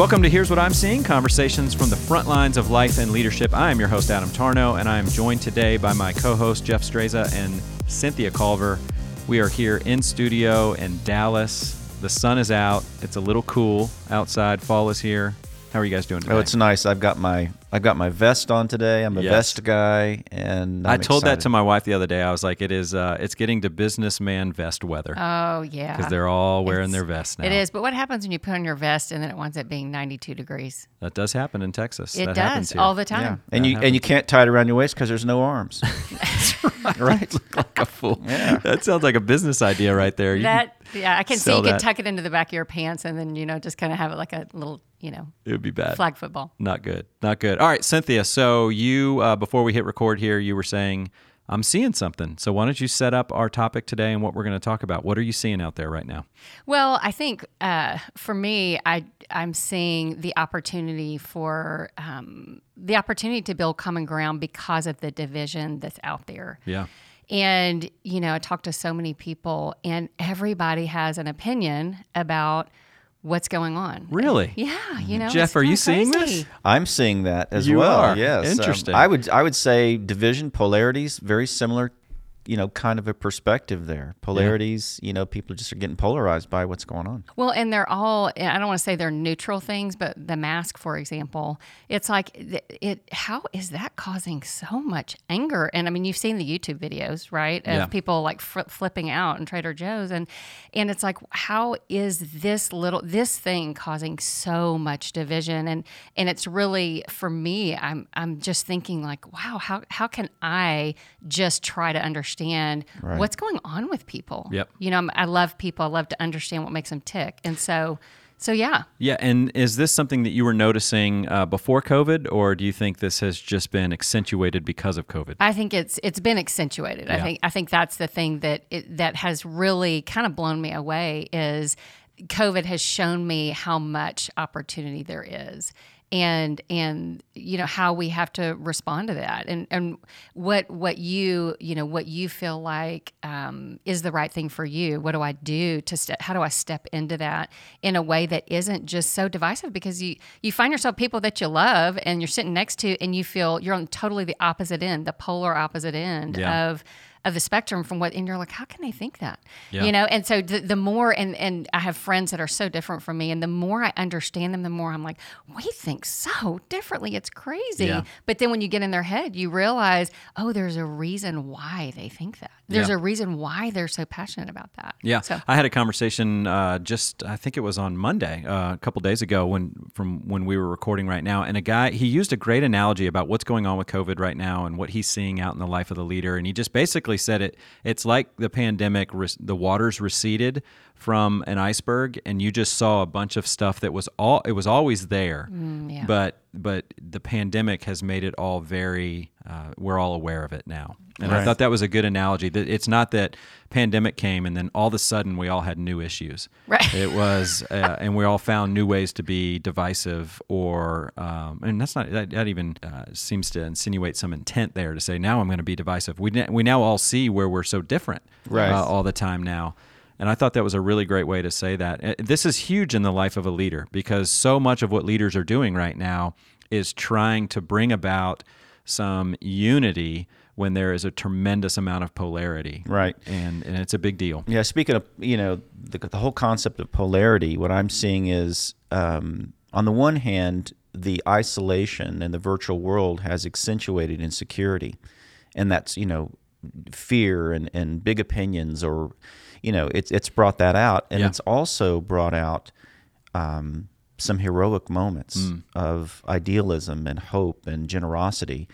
Welcome to Here's What I'm Seeing Conversations from the Front Lines of Life and Leadership. I am your host, Adam Tarnow, and I am joined today by my co host, Jeff Streza and Cynthia Culver. We are here in studio in Dallas. The sun is out, it's a little cool outside. Fall is here. How are you guys doing oh, today? Oh, it's nice. I've got my I've got my vest on today. I'm a Yes. vest guy, and I'm I told that to my wife the other day. I was like, "It is. Uh, it's getting to businessman vest weather Oh yeah, because they're all wearing It's- their vests now." It is, but what happens when you put on your vest and then it winds up being 92 degrees? That does happen in Texas. It that happens does here. all the Yeah, time. and That you and you can't tie it around your waist because there's no arms. right. Look like a fool. Yeah. That sounds like a business idea right there. You That yeah, I can see sell you could tuck it into the back of your pants and then you know just kind of have it like a little you know it would be bad. flag football. Not good. Not good. All right, Cynthia. So you, uh, before we hit record here, you were saying I'm seeing something. So why don't you set up our topic today and what we're going to talk about? What are you seeing out there right now? Well, I think uh, for me, I I'm seeing the opportunity for um, the opportunity to build common ground because of the division that's out there. Yeah. And, you know, I talk to so many people, and everybody has an opinion about what's going on. Really? Yeah. You know, Jeff, are you kinda seeing this? I'm seeing that as You well. are? Yes. Um, Interesting. I would I would say division polarities very similar. You know, kind of a perspective there. Polarities. You know, people just are getting polarized by what's going on. Well, and they're all, and I don't want to say they're neutral things, but the mask, for example, it's like, it. how is that causing so much anger? And I mean, you've seen the YouTube videos, right? Of Yeah. people like fr- flipping out in Trader Joe's. And, and it's like, how is this little, this thing causing so much division? And, and it's really, for me, I'm, I'm just thinking like, wow, how, how can I just try to understand what's going on with people? Yep. You know, I'm- I love people. I love to understand what makes them tick. And so, so yeah. Yeah. And is this something that you were noticing uh, before COVID, or do you think this has just been accentuated because of COVID? I think it's it's been accentuated. I think I think that's the thing that it, that has really kind of blown me away is COVID has shown me how much opportunity there is. And and you know how we have to respond to that, and and what what you you know what you feel like um, is the right thing for you. What do I do to step? How do I step into that in a way that isn't just so divisive? Because you you find yourself people that you love, and you're sitting next to, and you feel you're on totally the opposite end, the polar opposite end Yeah. of of the spectrum from what and you're like how can they think that Yeah. you know and so the, the more and and i have friends that are so different from me and the more i understand them the more i'm like we think so differently it's crazy Yeah. but then when you get in their head you realize oh there's a reason why they think that there's Yeah. a reason why they're so passionate about that Yeah, so I had a conversation uh, just I think it was on Monday, uh, a couple days ago when from when we were recording right now, and a guy he used a great analogy about what's going on with COVID right now and what he's seeing out in the life of the leader, and he just basically said it it's like the pandemic, the waters receded from an iceberg, and you just saw a bunch of stuff that was all it was always there, yeah. but but the pandemic has made it all very uh, we're all aware of it now. And i thought that was a good analogy. That it's not that pandemic came and then all of a sudden we all had new issues. Right. it was uh, and we all found new ways to be divisive or um, and that's not that, that even uh, seems to insinuate some intent there to say now i'm going to be divisive. We, we now all see where we're so different Right. uh, all the time now and I thought that was a really great way to say that. Uh, This is huge in the life of a leader because so much of what leaders are doing right now is trying to bring about some unity when there is a tremendous amount of polarity. Right. And, and it's a big deal. Yeah, speaking of, you know, the, the whole concept of polarity, what I'm seeing is, um, on the one hand, the isolation and the virtual world has accentuated insecurity. And that's, you know, fear and, and big opinions, or, you know, it's, it's brought that out. And Yeah. it's also brought out um, some heroic moments Mm. of idealism and hope and generosity.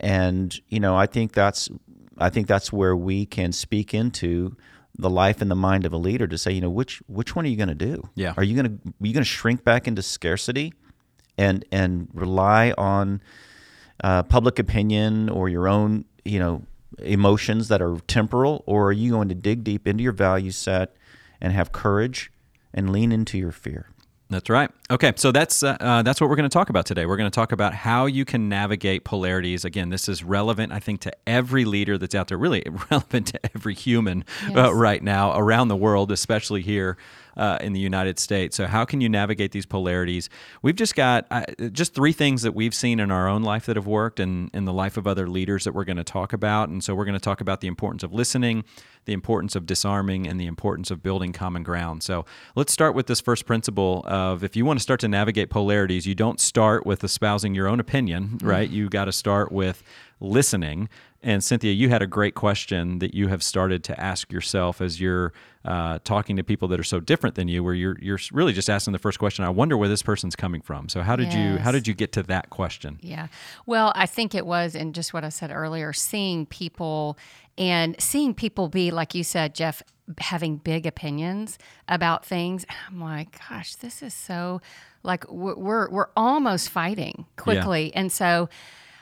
And, you know, I think that's I think that's where we can speak into the life and the mind of a leader to say, you know, which which one are you going to do? Yeah. Are you going to are you going to shrink back into scarcity, and and rely on uh, public opinion or your own you know emotions that are temporal, or are you going to dig deep into your value set and have courage and lean into your fear? That's right. Okay, so that's uh, uh, that's what we're going to talk about today. We're going to talk about how you can navigate polarities. Again, this is relevant, I think, to every leader that's out there. Really relevant to every human uh, right now around the world, especially here uh, in the United States. So, how can you navigate these polarities? We've just got uh, just three things that we've seen in our own life that have worked and in the life of other leaders that we're going to talk about. And so, we're going to talk about the importance of listening, the importance of disarming, and the importance of building common ground. So, let's start with this first principle of if you want to start to navigate polarities, you don't start with espousing your own opinion, right? You got to start with listening. And Cynthia, you had a great question that you have started to ask yourself as you're uh, talking to people that are so different than you, where you're you're really just asking the first question. I wonder where this person's coming from. So how did you how did you get to that question? Yeah. Well, I think it was, in just what I said earlier, seeing people and seeing people be, like you said, Jeff, having big opinions about things. I'm like, gosh, this is so like we're we're, we're almost fighting quickly, and so.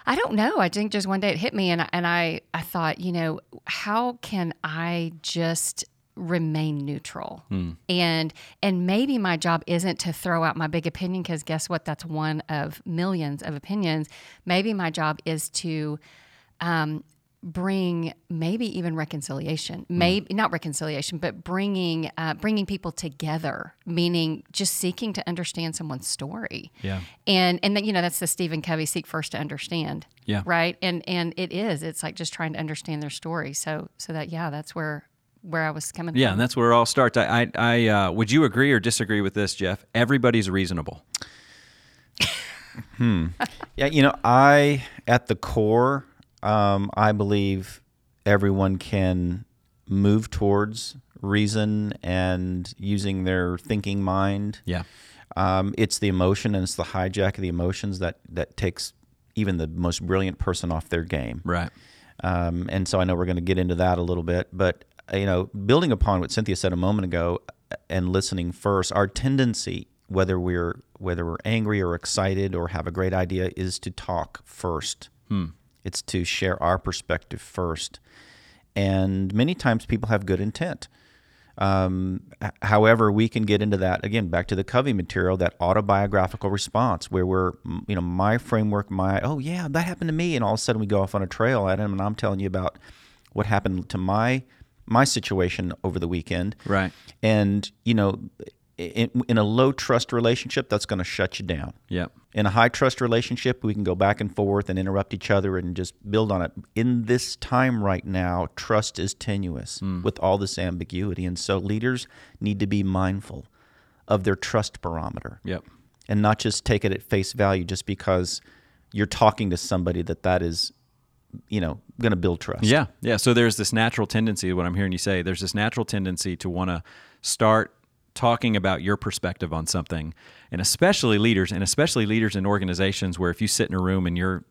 I don't know. I think just one day it hit me, and I- and I I thought, you know, how can I just remain neutral? And and maybe my job isn't to throw out my big opinion because guess what? That's one of millions of opinions. Maybe my job is to um, bring maybe even reconciliation maybe not reconciliation but bringing uh, bringing people together meaning just seeking to understand someone's story Yeah. and and that you know that's the Stephen Covey seek first to understand Yeah. right and and it is it's like just trying to understand their story so so that yeah that's where where I was coming Yeah, from and that's where it all starts. I, I, I uh, would you agree or disagree with this, Jeff? Everybody's reasonable. Hmm. Yeah, you know, I at the core, um, I believe everyone can move towards reason and using their thinking mind. Yeah. Um, it's the emotion and it's the hijack of the emotions that that takes even the most brilliant person off their game. Right. Um, and so I know we're going to get into that a little bit, but uh, you know, building upon what Cynthia said a moment ago uh, and listening first, our tendency, whether we're whether we're angry or excited or have a great idea, is to talk first. It's to share our perspective first, and many times people have good intent. Um, however, we can get into that again. Back to the Covey material, that autobiographical response, where we're, you know, my framework, my oh yeah, that happened to me, and all of a sudden we go off on a trail at him, and I'm telling you about what happened to my my situation over the weekend, Right. and you know, in, in a low trust relationship, that's going to shut you down. Yep. In a high trust relationship, we can go back and forth and interrupt each other and just build on it. In this time right now, trust is tenuous hmm. with all this ambiguity. And so leaders need to be mindful of their trust barometer Yep. and not just take it at face value just because you're talking to somebody that that is, you know, going to build trust. Yeah, yeah. So there's this natural tendency. What I'm hearing you say, there's this natural tendency to want to start talking about your perspective on something, and especially leaders, and especially leaders in organizations where if you sit in a room and you're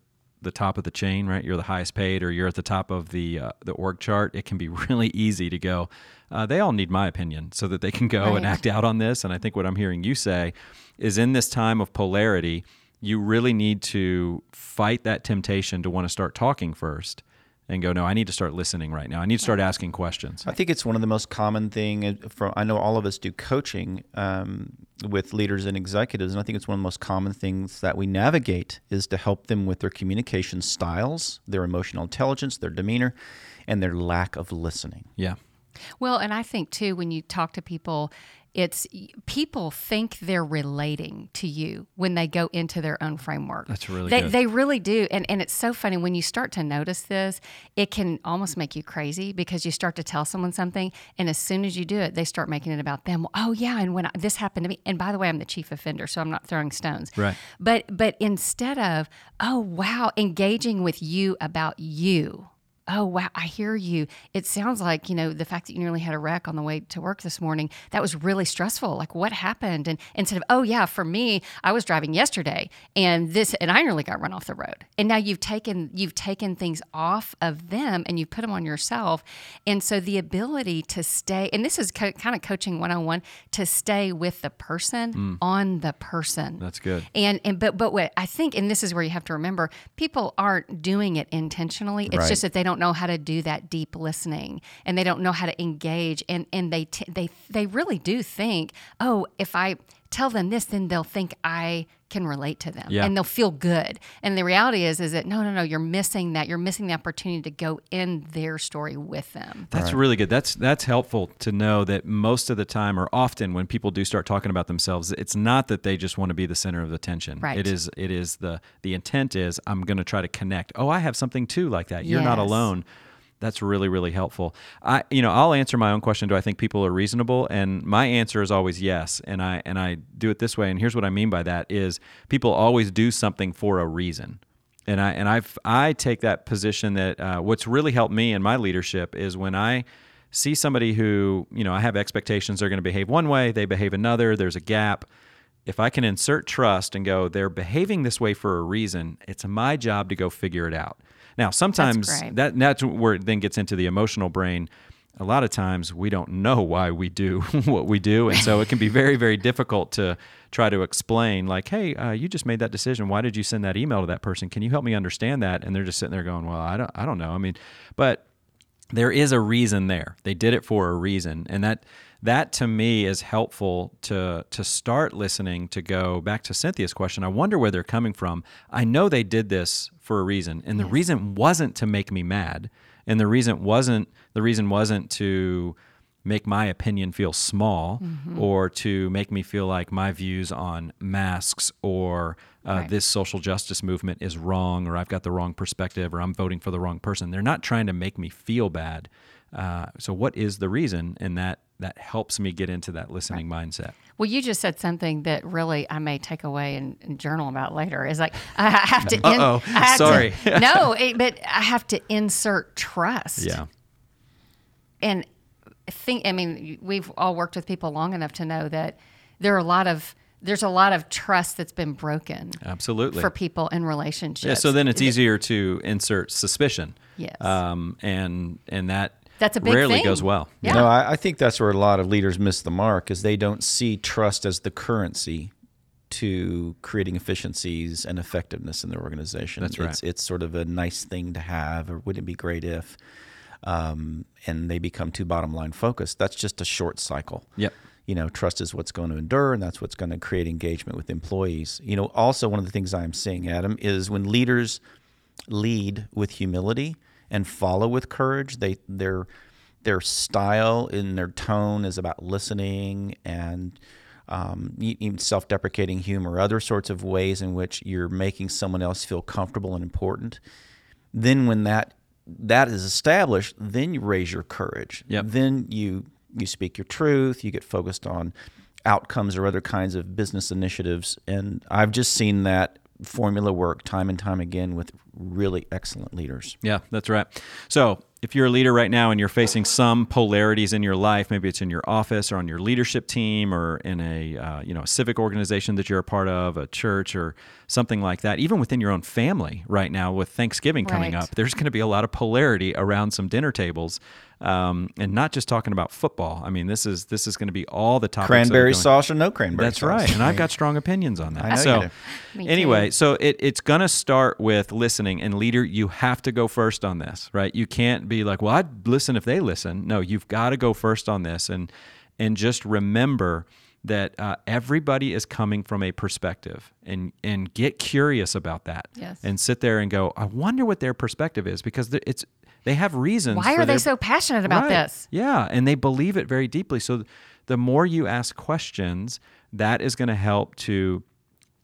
the top of the chain, right? You're the highest paid, or you're at the top of the uh, the org chart. It can be really easy to go. Uh, they all need my opinion so that they can go and act out on this. And I think what I'm hearing you say is in this time of polarity, you really need to fight that temptation to want to start talking first and go, no, I need to start listening right now. I need to start asking questions. I think it's one of the most common thing uh, from I know all of us do coaching um, with leaders and executives, and I think it's one of the most common things that we navigate is to help them with their communication styles, their emotional intelligence, their demeanor, and their lack of listening. Yeah. Well, and I think too, when you talk to people, it's people think they're relating to you when they go into their own framework. That's really they, good. They really do. And, and it's so funny when you start to notice this, it can almost make you crazy because you start to tell someone something. And as soon as you do it, they start making it about them. Oh, yeah. And when I, this happened to me, and by the way, I'm the chief offender, so I'm not throwing stones. Right. But, but instead of, oh, wow, engaging with you about you. Oh, wow, I hear you. It sounds like, you know, the fact that you nearly had a wreck on the way to work this morning, that was really stressful. Like, what happened? And instead of, oh, yeah, for me, I was driving yesterday and this, and I nearly got run off the road. And now you've taken, you've taken things off of them and you put them on yourself. And so the ability to stay, and this is co- kind of coaching 101, to stay with the person mm. on the person. That's good. And and but but what I think, and this is where you have to remember, people aren't doing it intentionally. It's Right. just that they don't know how to do that deep listening, and they don't know how to engage, and and they t- they they really do think, oh, if I tell them this, then they'll think I can relate to them Yeah. and they'll feel good. And the reality is, is that no, no, no, you're missing that. You're missing the opportunity to go in their story with them. That's really good. That's that's helpful to know that most of the time or often when people do start talking about themselves, it's not that they just want to be the center of attention. Right. It is it is the the intent is I'm going to try to connect. Oh, I have something too like that. You're not alone. That's really really helpful. I you know, I'll answer my own question do I think people are reasonable? And my answer is always yes. And I and I do it this way and here's what I mean by that is people always do something for a reason and I and I've I take that position that uh, what's really helped me in my leadership is when I see somebody who you know I have expectations they're going to behave one way, they behave another. There's a gap. If I can insert trust and go, they're behaving this way for a reason. It's my job to go figure it out. Now, sometimes great. that that's where it then gets into the emotional brain. A lot of times we don't know why we do what we do, and so it can be very, very difficult to try to explain. Like, hey, uh, you just made that decision. Why did you send that email to that person? Can you help me understand that? And they're just sitting there going, well, I don't, I don't know. I mean, but there is a reason there. They did it for a reason, and that that to me is helpful to to start listening. To go back to Cynthia's question, I wonder where they're coming from. I know they did this for a reason, and the reason wasn't to make me mad, and the reason wasn't the reason wasn't to make my opinion feel small or to make me feel like my views on masks or uh, Right. this social justice movement is wrong or I've got the wrong perspective or I'm voting for the wrong person. They're not trying to make me feel bad. Uh, so what is the reason? And that that helps me get into that listening mindset. Well, you just said something that really I may take away and, and journal about later. Is like I have to. I have to- Sorry. no, it, but I have to insert trust. Yeah. and think i mean we've all worked with people long enough to know that there are a lot of there's a lot of trust that's been broken Absolutely. for people in relationships yeah, so then it's easier to insert suspicion. Yes. Um, and and that That's a big rarely thing. goes well. Yeah. No, I, I think that's where a lot of leaders miss the mark is they don't see trust as the currency to creating efficiencies and effectiveness in their organization. That's right. It's, it's sort of a nice thing to have, or wouldn't it be great if? Um, and they become too bottom line focused. That's just a short cycle. Yep. You know, trust is what's going to endure, and that's what's going to create engagement with employees. You know, also one of the things I'm seeing, Adam, is when leaders lead with humility and follow with courage. They their their style and their tone is about listening and um, even self-deprecating humor, other sorts of ways in which you're making someone else feel comfortable and important. Then, when that that is established, then you raise your courage. Yep. Then you you speak your truth. You get focused on outcomes or other kinds of business initiatives. And I've just seen that formula work time and time again with really excellent leaders. Yeah, that's right. So, if you're a leader right now and you're facing some polarities in your life, maybe it's in your office or on your leadership team or in a uh, you know a civic organization that you're a part of, a church or something like that, even within your own family right now with Thanksgiving coming Right. up, there's going to be a lot of polarity around some dinner tables, um, and not just talking about football. I mean, this is this is going to be all the topics. Cranberry going- sauce or no cranberry sauce. that's sauce? right, and I I've got strong opinions on that. I know so, anyway, so it, it's going to start with listening, and leader, you have to go first on this, right? You can't be like, "Well, I'd listen if they listen." No, you've got to go first on this, and and just remember that uh, everybody is coming from a perspective, and and get curious about that, Yes. and sit there and go, "I wonder what their perspective is," because it's they have reasons. why are they their- so passionate about Right. this Yeah, and they believe it very deeply. So the more you ask questions, that is going to help to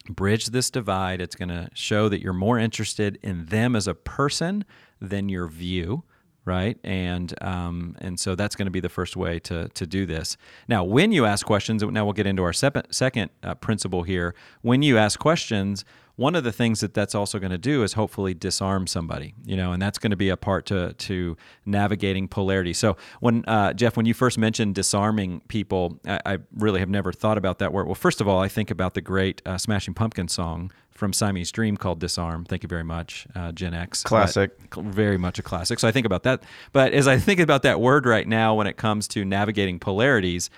bridge this divide. It's going to show that you're more interested in them as a person than your view. Right, and um, and so that's going to be the first way to to do this. Now, when you ask questions, now we'll get into our sep- second uh, principle here. When you ask questions, one of the things that that's also going to do is hopefully disarm somebody you know and that's going to be a part to to navigating polarity so when uh, jeff when you first mentioned disarming people I, I really have never thought about that word well first of all i think about the great uh, smashing pumpkin song from Siamese Dream called Disarm. Thank you very much, uh, Gen X. Classic. But very much a classic. So I think about that. But as I think about that word right now when it comes to navigating polarities,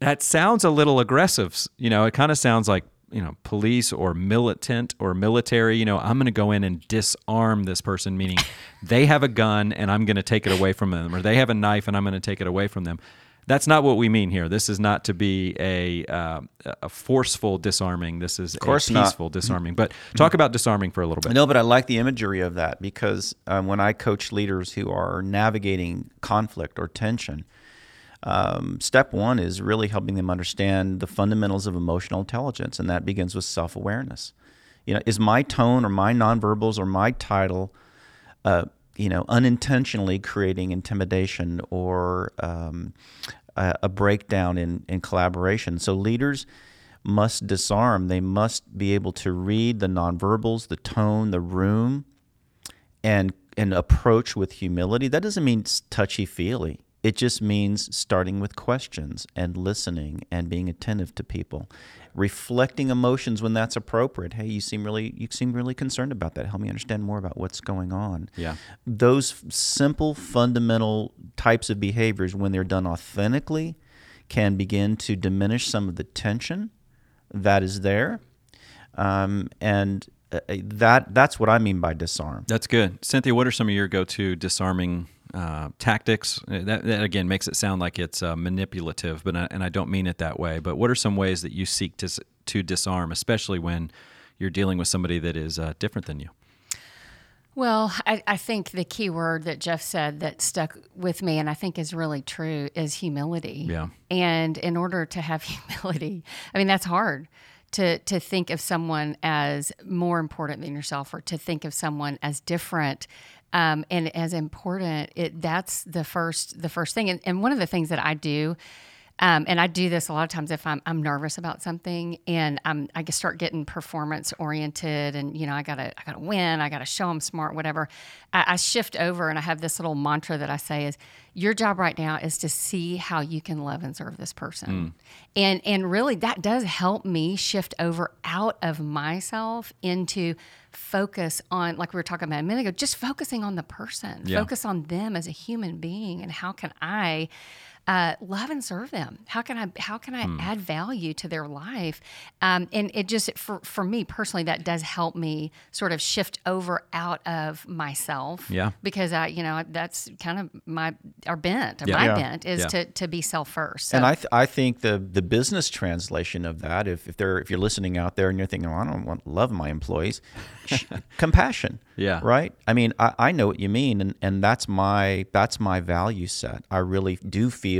that sounds a little aggressive. You know, it kind of sounds like you know police or militant or military you know i'm going to go in and disarm this person meaning they have a gun and i'm going to take it away from them or they have a knife and i'm going to take it away from them that's not what we mean here. This is not to be a uh, a forceful disarming. This is course a not. peaceful disarming. But talk about disarming for a little bit. No, but I like the imagery of that because um, when I coach leaders who are navigating conflict or tension, um, step one is really helping them understand the fundamentals of emotional intelligence, and that begins with self awareness. You know, is my tone or my nonverbals or my title, uh, you know, unintentionally creating intimidation or um, a, a breakdown in, in collaboration? So leaders must disarm. They must be able to read the nonverbals, the tone, the room, and and approach with humility. That doesn't mean touchy feely. It just means starting with questions and listening and being attentive to people, reflecting emotions when that's appropriate. Hey, you seem really you seem really concerned about that. Help me understand more about what's going on. Yeah. Those simple fundamental types of behaviors when they're done authentically can begin to diminish some of the tension that is there. Um, and uh, that that's what I mean by disarm. That's good, Cynthia. What are some of your go-to disarming uh, tactics? Uh, that, that again makes it sound like it's uh, manipulative, but I, and I don't mean it that way. But what are some ways that you seek to to disarm, especially when you're dealing with somebody that is uh, different than you? Well, I, I, think the key word that Jeff said that stuck with me and I think is really true is humility. Yeah. And in order to have humility, I mean, that's hard to, to think of someone as more important than yourself or to think of someone as different um, and as important. It, that's the first, the first thing. And, and one of the things that I do um, and I do this a lot of times if I'm, I'm nervous about something and I'm, I start getting performance oriented and, you know, I gotta, I gotta win, I gotta show I'm smart, whatever. I, I shift over and I have this little mantra that I say is your job right now is to see how you can love and serve this person. Mm. And, and really that does help me shift over out of myself into focus on, like we were talking about a minute ago, just focusing on the person, yeah. focus on them as a human being and how can I, uh, love and serve them? How can I how can I hmm. add value to their life? Um, and it just for for me personally, that does help me sort of shift over out of myself. Yeah. Because I you know that's kind of my our bent yeah. my yeah. bent is yeah. to to be self first. So. And I th- I think the the business translation of that if if they're if you're listening out there and you're thinking, well, I don't want love my employees, compassion. Yeah. Right. I mean, I, I know what you mean, and, and that's my that's my value set. I really do feel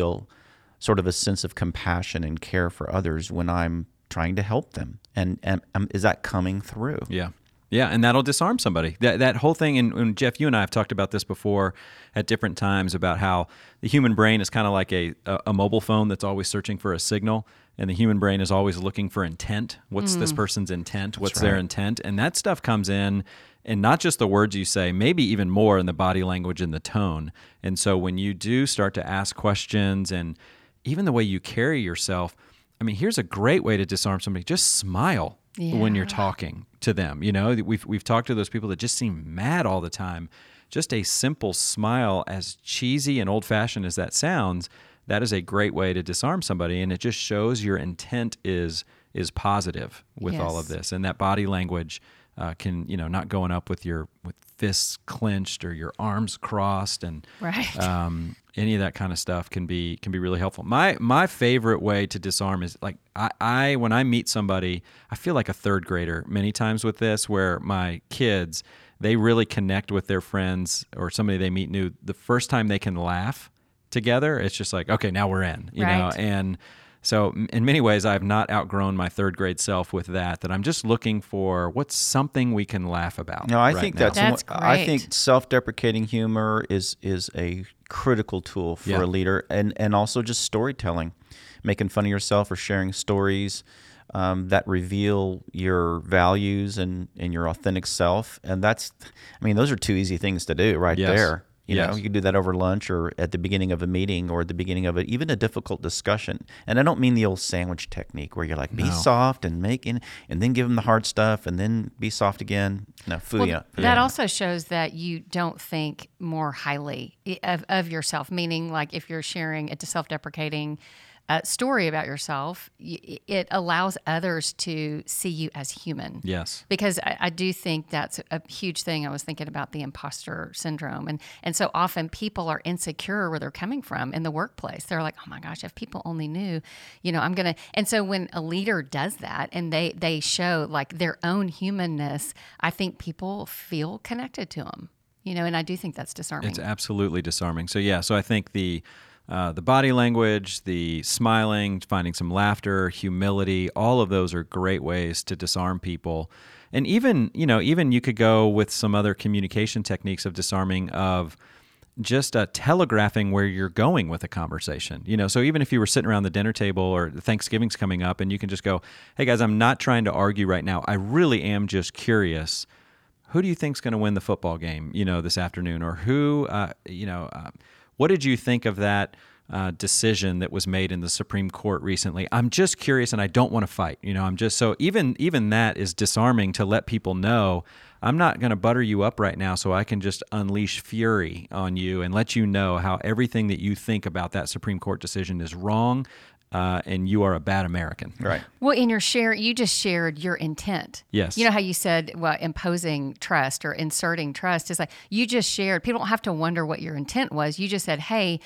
sort of a sense of compassion and care for others when I'm trying to help them. And, and um, is that coming through? Yeah. Yeah, and that'll disarm somebody. That that whole thing, and, and, Jeff, you and I have talked about this before at different times about how the human brain is kind of like a, a, a mobile phone that's always searching for a signal, and the human brain is always looking for intent. What's mm. this person's intent? What's right. their intent? And that stuff comes in and not just the words you say, maybe even more in the body language and the tone. And so when you do start to ask questions and even the way you carry yourself, I mean, here's a great way to disarm somebody. Just smile yeah. when you're talking to them. You know, we've we've talked to those people that just seem mad all the time. Just a simple smile, as cheesy and old fashioned as that sounds, that is a great way to disarm somebody, and it just shows your intent is is positive with yes. all of this, and that body language uh, can you know not going up with your with fists clenched or your arms crossed and right. um, any of that kind of stuff can be can be really helpful. My my favorite way to disarm is like I, I when I meet somebody, I feel like a third grader many times with this where my kids they really connect with their friends or somebody they meet new the first time they can laugh together it's just like okay now we're in you right. know and so in many ways, I've not outgrown my third grade self with that. That I'm just looking for what's something we can laugh about. No, I right think now. that's, that's great. I think self-deprecating humor is is a critical tool for yeah. a leader, and and also just storytelling, making fun of yourself or sharing stories. Um, that reveal your values and, and your authentic self. And that's, I mean, those are two easy things to do right yes. there. You yes. know, you can do that over lunch or at the beginning of a meeting or at the beginning of a, even a difficult discussion. And I don't mean the old sandwich technique where you're like, be no. soft and make in, and then give them the hard stuff and then be soft again. No, well, That yeah. also shows that you don't think more highly of, of yourself, meaning like if you're sharing it to self deprecating, uh, story about yourself, it allows others to see you as human. Yes. Because I, I, do think that's a huge thing. I was thinking about the imposter syndrome. And, and so often people are insecure where they're coming from in the workplace. They're like, oh my gosh, if people only knew, you know, I'm going to. And so when a leader does that and they, they show like their own humanness, I think people feel connected to them, you know, and I do think that's disarming. It's absolutely disarming. So, yeah, so I think the, uh, the body language, the smiling, finding some laughter, humility, all of those are great ways to disarm people. And even, you know, even you could go with some other communication techniques of disarming of just uh, telegraphing where you're going with a conversation. You know, so even if you were sitting around the dinner table or Thanksgiving's coming up and you can just go, "Hey guys, I'm not trying to argue right now. I really am just curious. Who do you think's going to win the football game, you know, this afternoon or who uh, you know, uh, what did you think of that uh, decision that was made in the Supreme Court recently? I'm just curious, and I don't want to fight. You know, I'm just so even even that is disarming to let people know. I'm not going to butter you up right now, so I can just unleash fury on you and let you know how everything that you think about that Supreme Court decision is wrong, uh, and you are a bad American. Right. Well, in your share, you just shared your intent. Yes. You know how you said, well, imposing trust or inserting trust is like you just shared. People don't have to wonder what your intent was. You just said, hey,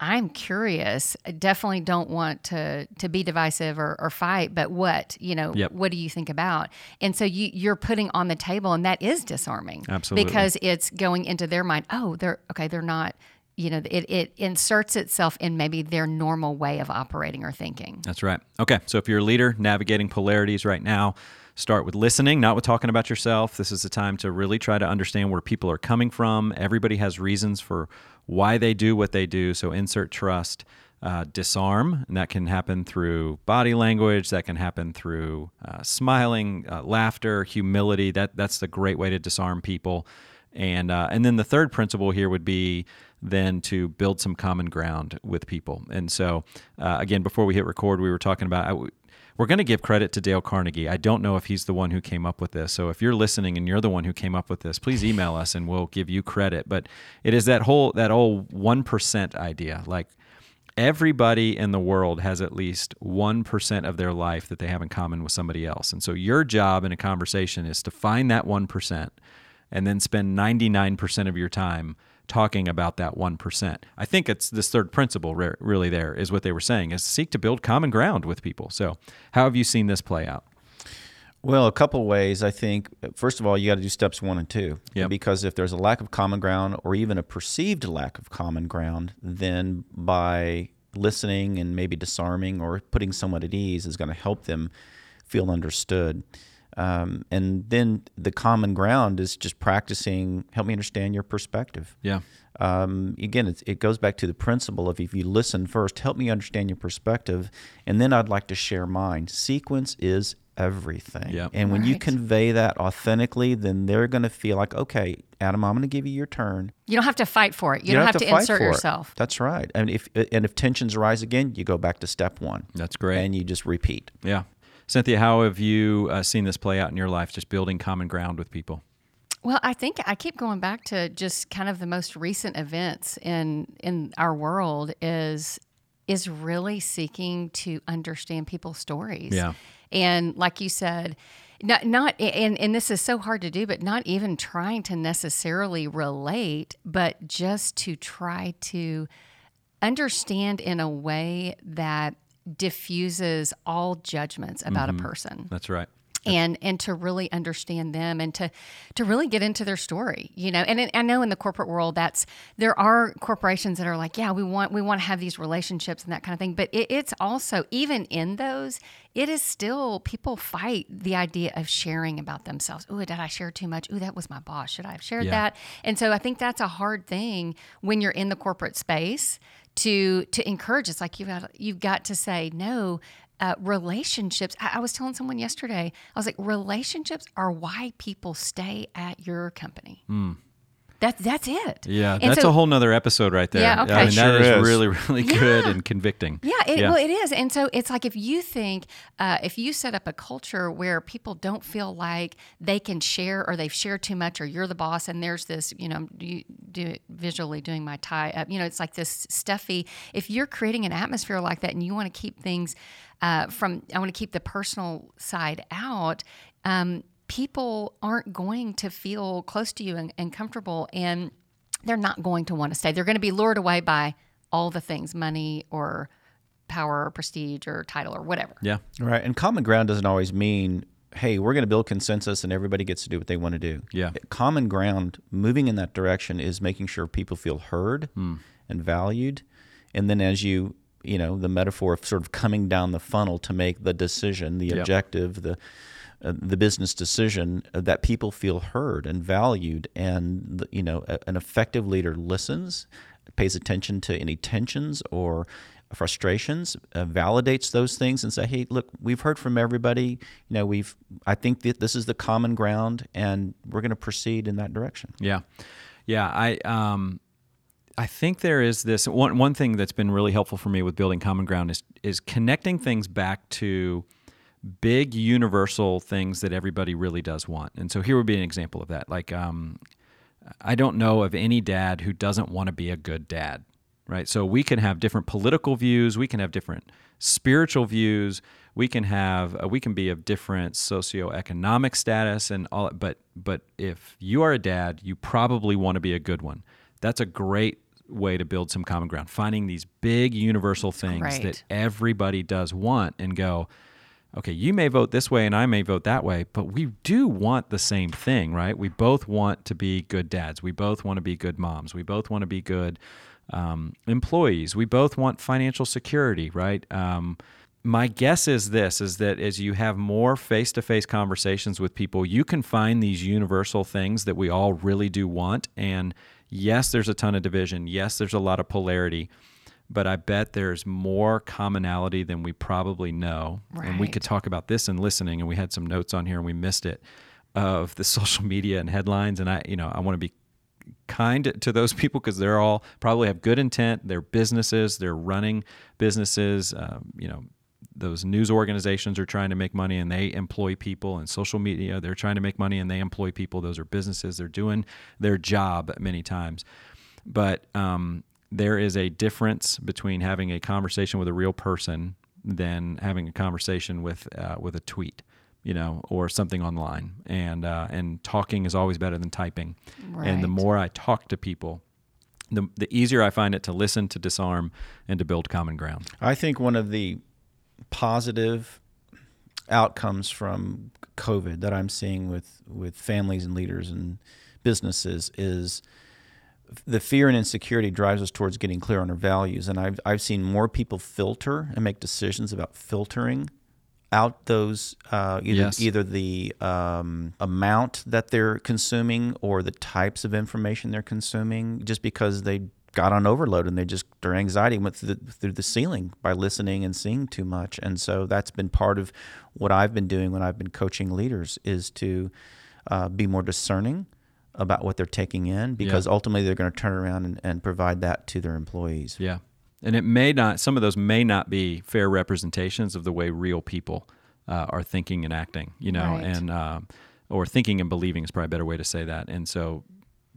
I'm curious. I definitely don't want to to be divisive or, or fight, but what you know, yep. what do you think about? And so you you're putting on the table, and that is disarming, absolutely, because it's going into their mind. Oh, they're okay. They're not you know it, it inserts itself in maybe their normal way of operating or thinking. That's right. Okay so if you're a leader navigating polarities right now start with listening not with talking about yourself. This is the time to really try to understand where people are coming from. Everybody has reasons for why they do what they do so insert trust uh, disarm and that can happen through body language that can happen through uh, smiling uh, laughter humility. That that's the great way to disarm people. And uh, and then the third principle here would be then to build some common ground with people. And so uh, again, before we hit record, we were talking about. I, we're going to give credit to Dale Carnegie. I don't know if he's the one who came up with this. So if you're listening and you're the one who came up with this, please email us and we'll give you credit. But it is that whole that whole one percent idea. Like everybody in the world has at least 1% of their life that they have in common with somebody else. And so your job in a conversation is to find that 1% and then spend 99% of your time talking about that 1%. I think it's this third principle really there is what they were saying is seek to build common ground with people. So, how have you seen this play out? Well, a couple ways. I think first of all, you got to do steps one and two. Yep. Because if there's a lack of common ground or even a perceived lack of common ground, then by listening and maybe disarming or putting someone at ease is going to help them feel understood. Um, and then the common ground is just practicing. Help me understand your perspective. Yeah. Um, again, it goes back to the principle of if you listen first, help me understand your perspective, and then I'd like to share mine. Sequence is everything. Yeah. And when right. you convey that authentically, then they're going to feel like, okay, Adam, I'm going to give you your turn. You don't have to fight for it. You, you don't, have, have to, to insert yourself. It. That's right. And if and if tensions arise again, you go back to step one. That's great. And you just repeat. Yeah. Cynthia, how have you uh, seen this play out in your life, just building common ground with people? Well, I think I keep going back to just kind of the most recent events in in our world is is really seeking to understand people's stories. Yeah. And like you said, not not and and this is so hard to do, but not even trying to necessarily relate, but just to try to understand in a way that diffuses all judgments about mm-hmm. a person. That's right. And and to really understand them and to to really get into their story you know? And i know in the corporate world that's there are corporations that are like yeah we want we want to have these relationships and that kind of thing. But it, it's also even in those it is still people fight the idea of sharing about themselves. Oh did i share too much? Oh that was my boss. Should i have shared yeah. that? And so i think that's a hard thing when you're in the corporate space to to encourage. It's like you've got you've got to say no. Uh, relationships. I, I was telling someone yesterday. I was like, relationships are why people stay at your company. Mm. That's that's it. Yeah, And that's so- a whole nother episode right there. Yeah, okay. I mean, that Sure is, is. really, really good Yeah. and convicting. Yeah, it, well, it is, and so it's like if you think, uh, if you set up a culture where people don't feel like they can share, or they've shared too much, or you're the boss, and there's this, you know, you do it visually doing my tie up, you know, it's like this stuffy. If you're creating an atmosphere like that, and you want to keep things uh, from, I want to keep the personal side out. Um, people aren't going to feel close to you and, and comfortable, and they're not going to want to stay. They're going to be lured away by all the things, money or power or prestige or title or whatever. Yeah. Right. And common ground doesn't always mean, hey, we're going to build consensus and everybody gets to do what they want to do. Yeah. Common ground, moving in that direction, is making sure people feel heard Hmm. and valued. And then as you, you know, the metaphor of sort of coming down the funnel to make the decision, the Yep. objective, the uh, the business decision uh, that people feel heard and valued and you know an effective leader listens pays attention to any tensions or frustrations uh, validates those things and say hey look we've heard from everybody you know we've i think that this is the common ground and we're going to proceed in that direction Yeah, yeah. I um, I think there is this one one thing that's been really helpful for me with building common ground is is connecting things back to big universal things that everybody really does want. And so here would be an example of that. Like um, I don't know of any dad who doesn't want to be a good dad, right? So we can have different political views, we can have different spiritual views, we can have uh, we can be of different socioeconomic status and all but but if you are a dad, you probably want to be a good one. That's a great way to build some common ground. Finding these big universal things great. that everybody does want and go, okay, you may vote this way and I may vote that way, but we do want the same thing, right? We both want to be good dads. We both want to be good moms. We both want to be good um, employees. We both want financial security, right? Um, my guess is this is that as you have more face-to-face conversations with people you can find these universal things that we all really do want and yes there's a ton of division yes there's a lot of polarity but I bet there's more commonality than we probably know. And we could talk about this in listening, and we had some notes on here and we missed it of the social media and headlines. And I, you know, I want to be kind to those people because they're all probably have good intent. They're businesses, they're running businesses. Um, you know, those news organizations are trying to make money and they employ people, and social media they're trying to make money and they employ people. Those are businesses. They're doing their job many times, but um, there is a difference between having a conversation with a real person than having a conversation with uh, with a tweet, you know, or something online. And uh, and talking is always better than typing. And the more I talk to people, the the easier I find it to listen, to disarm, and to build common ground. I think one of the positive outcomes from COVID that I'm seeing with, with families and leaders and businesses is the fear and insecurity drives us towards getting clear on our values. And I've, I've seen more people filter and make decisions about filtering out those uh, either, Yes. either the um, amount that they're consuming or the types of information they're consuming just because they got on overload and they just their anxiety went through the, through the ceiling by listening and seeing too much and so that's been part of what i've been doing when i've been coaching leaders is to uh, be more discerning about what they're taking in because ultimately they're going to turn around and, and provide that to their employees Yeah. And it may not, some of those may not be fair representations of the way real people uh, are thinking and acting, you know, Right. and, um, or thinking and believing is probably a better way to say that. And so,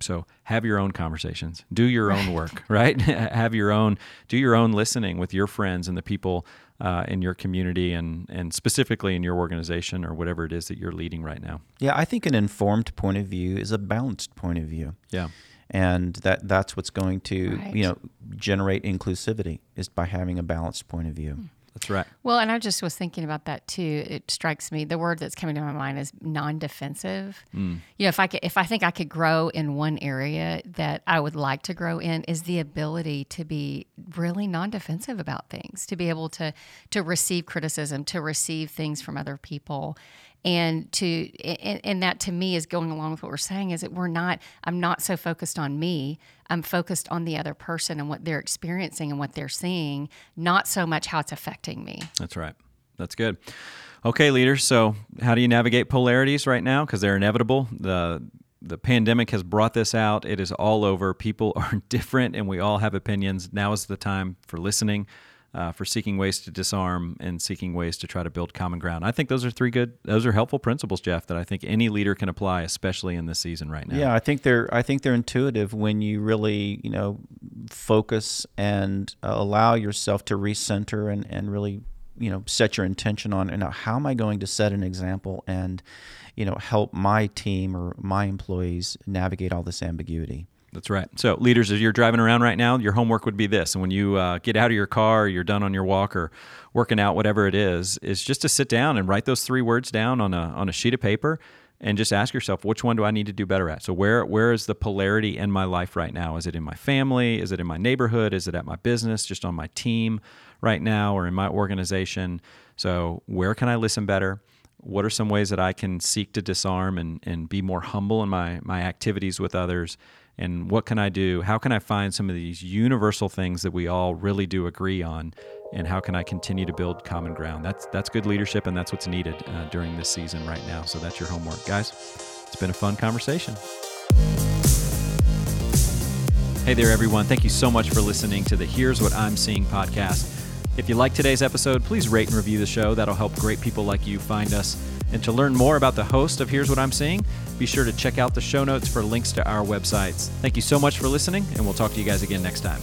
so have your own conversations, do your own work, right? have your own, do your own listening with your friends and the people uh, in your community and, and specifically in your organization or whatever it is that you're leading right now. yeah i think an informed point of view is a balanced point of view Yeah. and that that's what's going to Right. you know generate inclusivity is by having a balanced point of view That's right. Well, and I just was thinking about that too. It strikes me the word that's coming to my mind is non-defensive. Mm. You know, if I could, if I think I could grow in one area that I would like to grow in is the ability to be really non-defensive about things, to be able to to receive criticism, to receive things from other people, and to and, and that to me is going along with what we're saying is that we're not. I'm not so focused on me. I'm focused on the other person and what they're experiencing and what they're seeing, not so much how it's affecting me. That's right. That's good. Okay, leaders. So, how do you navigate polarities right now? Because they're inevitable. The the pandemic has brought this out. It is all over. People are different, and we all have opinions. Now is the time for listening uh, for seeking ways to disarm and seeking ways to try to build common ground. I think those are three good, those are helpful principles, Jeff, that I think any leader can apply, especially in this season right now. Yeah, I think they're I think they're intuitive when you really you know focus and uh, allow yourself to recenter and and really you know set your intention on you know how am I going to set an example and you know help my team or my employees navigate all this ambiguity. That's right. So, leaders, as you're driving around right now, your homework would be this. And when you uh, get out of your car, or you're done on your walk or working out, whatever it is, is just to sit down and write those three words down on a, on a sheet of paper and just ask yourself, which one do I need to do better at? So, where, where is the polarity in my life right now? Is it in my family? Is it in my neighborhood? Is it at my business, just on my team right now, or in my organization? So, where can I listen better? What are some ways that I can seek to disarm and, and be more humble in my, my activities with others? And what can I do? How can I find some of these universal things that we all really do agree on? And how can I continue to build common ground? That's that's good leadership, and that's what's needed uh, during this season right now. So that's your homework, guys. It's been a fun conversation. Hey there, everyone. Thank you so much for listening to the Here's What I'm Seeing podcast. If you like today's episode, please rate and review the show. That'll help great people like you find us. And to learn more about the host of Here's What I'm Seeing, be sure to check out the show notes for links to our websites. Thank you so much for listening, and we'll talk to you guys again next time.